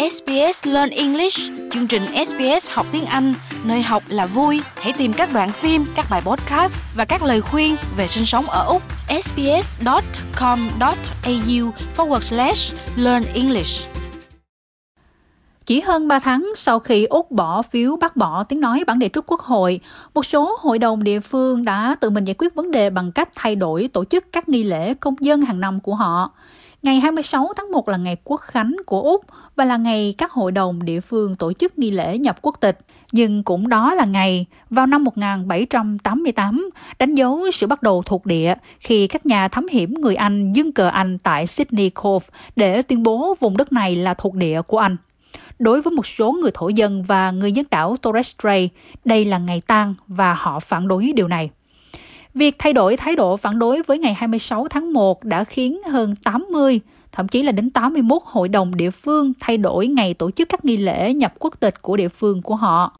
SBS Learn English, chương trình SBS học tiếng Anh, nơi học là vui. Hãy tìm các đoạn phim, các bài podcast và các lời khuyên về sinh sống ở Úc. sbs.com.au forward slash learn English. Chỉ hơn 3 tháng sau khi Úc bỏ phiếu bác bỏ tiếng nói bản đề trước Quốc hội, một số hội đồng địa phương đã tự mình giải quyết vấn đề bằng cách thay đổi tổ chức các nghi lễ công dân hàng năm của họ. Ngày 26 tháng 1 là ngày quốc khánh của Úc và là ngày các hội đồng địa phương tổ chức nghi lễ nhập quốc tịch. Nhưng cũng đó là ngày vào năm 1788 đánh dấu sự bắt đầu thuộc địa khi các nhà thám hiểm người Anh dưng cờ Anh tại Sydney Cove để tuyên bố vùng đất này là thuộc địa của Anh. Đối với một số người thổ dân và người dân đảo Torres Strait, đây là ngày tang và họ phản đối điều này. Việc thay đổi thái độ phản đối với ngày 26 tháng 1 đã khiến hơn 80, thậm chí là đến 81 hội đồng địa phương thay đổi ngày tổ chức các nghi lễ nhập quốc tịch của địa phương của họ.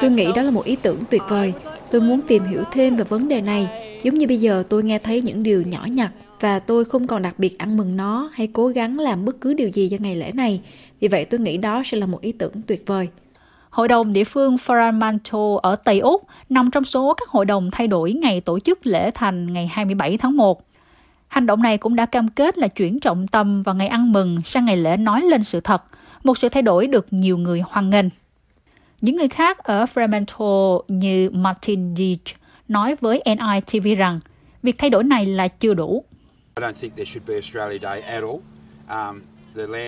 Tôi nghĩ đó là một ý tưởng tuyệt vời. Tôi muốn tìm hiểu thêm về vấn đề này, giống như bây giờ tôi nghe thấy những điều nhỏ nhặt và tôi không còn đặc biệt ăn mừng nó hay cố gắng làm bất cứ điều gì cho ngày lễ này. Vì vậy tôi nghĩ đó sẽ là một ý tưởng tuyệt vời. Hội đồng địa phương Fremantle ở Tây Úc nằm trong số các hội đồng thay đổi ngày tổ chức lễ thành ngày 27 tháng 1. Hành động này cũng đã cam kết là chuyển trọng tâm vào ngày ăn mừng sang ngày lễ nói lên sự thật, một sự thay đổi được nhiều người hoan nghênh. Những người khác ở Fremantle như Martin Deitch nói với NITV rằng việc thay đổi này là chưa đủ.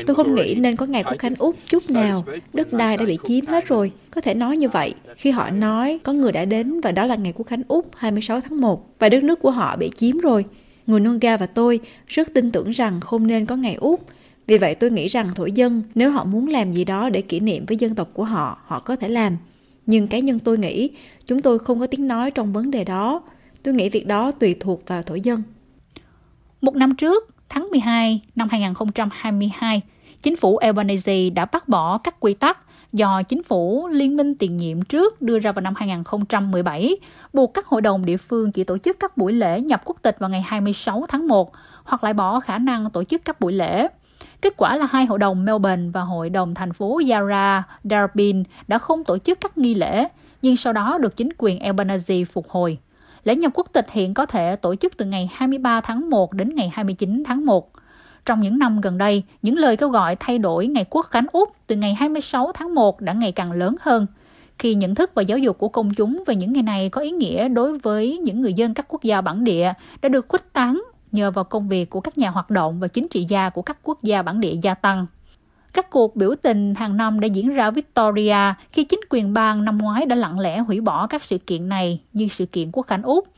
Tôi không nghĩ nên có ngày quốc khánh Úc chút nào. Đất đai đã bị chiếm hết rồi. Có thể nói như vậy. Khi họ nói có người đã đến và đó là ngày quốc khánh Úc 26 tháng 1 và đất nước của họ bị chiếm rồi. Người Nunga và tôi rất tin tưởng rằng không nên có ngày Úc. Vì vậy tôi nghĩ rằng thổ dân nếu họ muốn làm gì đó để kỷ niệm với dân tộc của họ, họ có thể làm. Nhưng cá nhân tôi nghĩ chúng tôi không có tiếng nói trong vấn đề đó. Tôi nghĩ việc đó tùy thuộc vào thổ dân. Một năm trước, tháng 12 năm 2022, chính phủ Albanese đã bác bỏ các quy tắc do chính phủ liên minh tiền nhiệm trước đưa ra vào năm 2017, buộc các hội đồng địa phương chỉ tổ chức các buổi lễ nhập quốc tịch vào ngày 26 tháng 1 hoặc lại bỏ khả năng tổ chức các buổi lễ. Kết quả là hai hội đồng Melbourne và hội đồng thành phố Yarra Darbin đã không tổ chức các nghi lễ, nhưng sau đó được chính quyền Albanese phục hồi. Lễ nhập quốc tịch hiện có thể tổ chức từ ngày 23 tháng 1 đến ngày 29 tháng 1. Trong những năm gần đây, những lời kêu gọi thay đổi ngày quốc khánh Úc từ ngày 26 tháng 1 đã ngày càng lớn hơn. Khi nhận thức và giáo dục của công chúng về những ngày này có ý nghĩa đối với những người dân các quốc gia bản địa đã được khuếch tán nhờ vào công việc của các nhà hoạt động và chính trị gia của các quốc gia bản địa gia tăng. Các cuộc biểu tình hàng năm đã diễn ra Victoria khi chính quyền bang năm ngoái đã lặng lẽ hủy bỏ các sự kiện này như sự kiện quốc khánh Úc.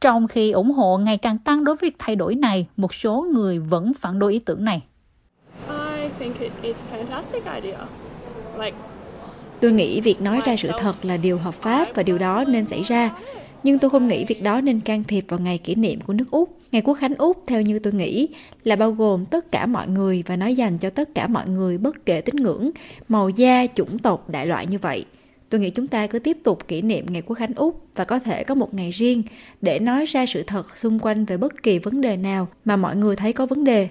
Trong khi ủng hộ ngày càng tăng đối với việc thay đổi này, một số người vẫn phản đối ý tưởng này. Tôi nghĩ việc nói ra sự thật là điều hợp pháp và điều đó nên xảy ra nhưng tôi không nghĩ việc đó nên can thiệp vào ngày kỷ niệm của nước Úc. Ngày Quốc khánh Úc theo như tôi nghĩ là bao gồm tất cả mọi người và nói dành cho tất cả mọi người bất kể tín ngưỡng, màu da, chủng tộc, đại loại như vậy. Tôi nghĩ chúng ta cứ tiếp tục kỷ niệm ngày Quốc khánh Úc và có thể có một ngày riêng để nói ra sự thật xung quanh về bất kỳ vấn đề nào mà mọi người thấy có vấn đề.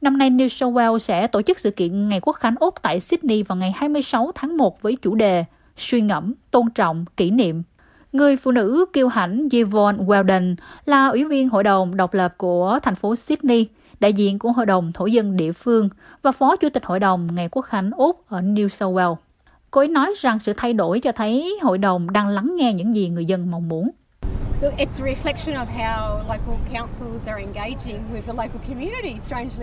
Năm nay New South Wales sẽ tổ chức sự kiện Ngày Quốc khánh Úc tại Sydney vào ngày 26 tháng 1 với chủ đề Suy ngẫm, tôn trọng, kỷ niệm Người phụ nữ kiêu hãnh Yvonne Weldon là ủy viên hội đồng độc lập của thành phố Sydney, đại diện của hội đồng thổ dân địa phương và phó chủ tịch hội đồng ngày quốc khánh Úc ở New South Wales. Cô ấy nói rằng sự thay đổi cho thấy hội đồng đang lắng nghe những gì người dân mong muốn.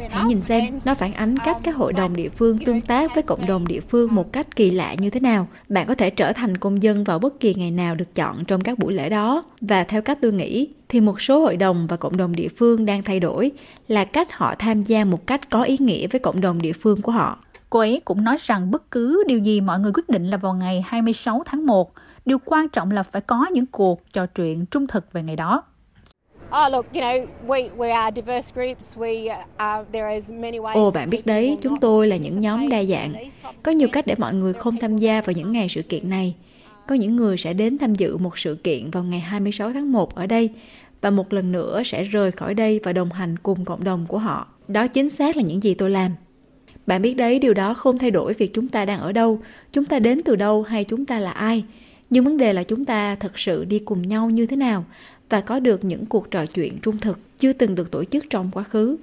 Hãy nhìn xem, nó phản ánh cách các hội đồng địa phương tương tác với cộng đồng địa phương một cách kỳ lạ như thế nào. Bạn có thể trở thành công dân vào bất kỳ ngày nào được chọn trong các buổi lễ đó. Và theo cách tôi nghĩ, thì một số hội đồng và cộng đồng địa phương đang thay đổi là cách họ tham gia một cách có ý nghĩa với cộng đồng địa phương của họ. Cô ấy cũng nói rằng bất cứ điều gì mọi người quyết định là vào ngày 26 tháng 1, điều quan trọng là phải có những cuộc trò chuyện trung thực về ngày đó. Ồ, bạn biết đấy, chúng tôi là những nhóm đa dạng. Có nhiều cách để mọi người không tham gia vào những ngày sự kiện này. Có những người sẽ đến tham dự một sự kiện vào ngày 26 tháng 1 ở đây và một lần nữa sẽ rời khỏi đây và đồng hành cùng cộng đồng của họ. Đó chính xác là những gì tôi làm. Bạn biết đấy, điều đó không thay đổi việc chúng ta đang ở đâu, chúng ta đến từ đâu hay chúng ta là ai. Nhưng vấn đề là chúng ta thật sự đi cùng nhau như thế nào và có được những cuộc trò chuyện trung thực chưa từng được tổ chức trong quá khứ.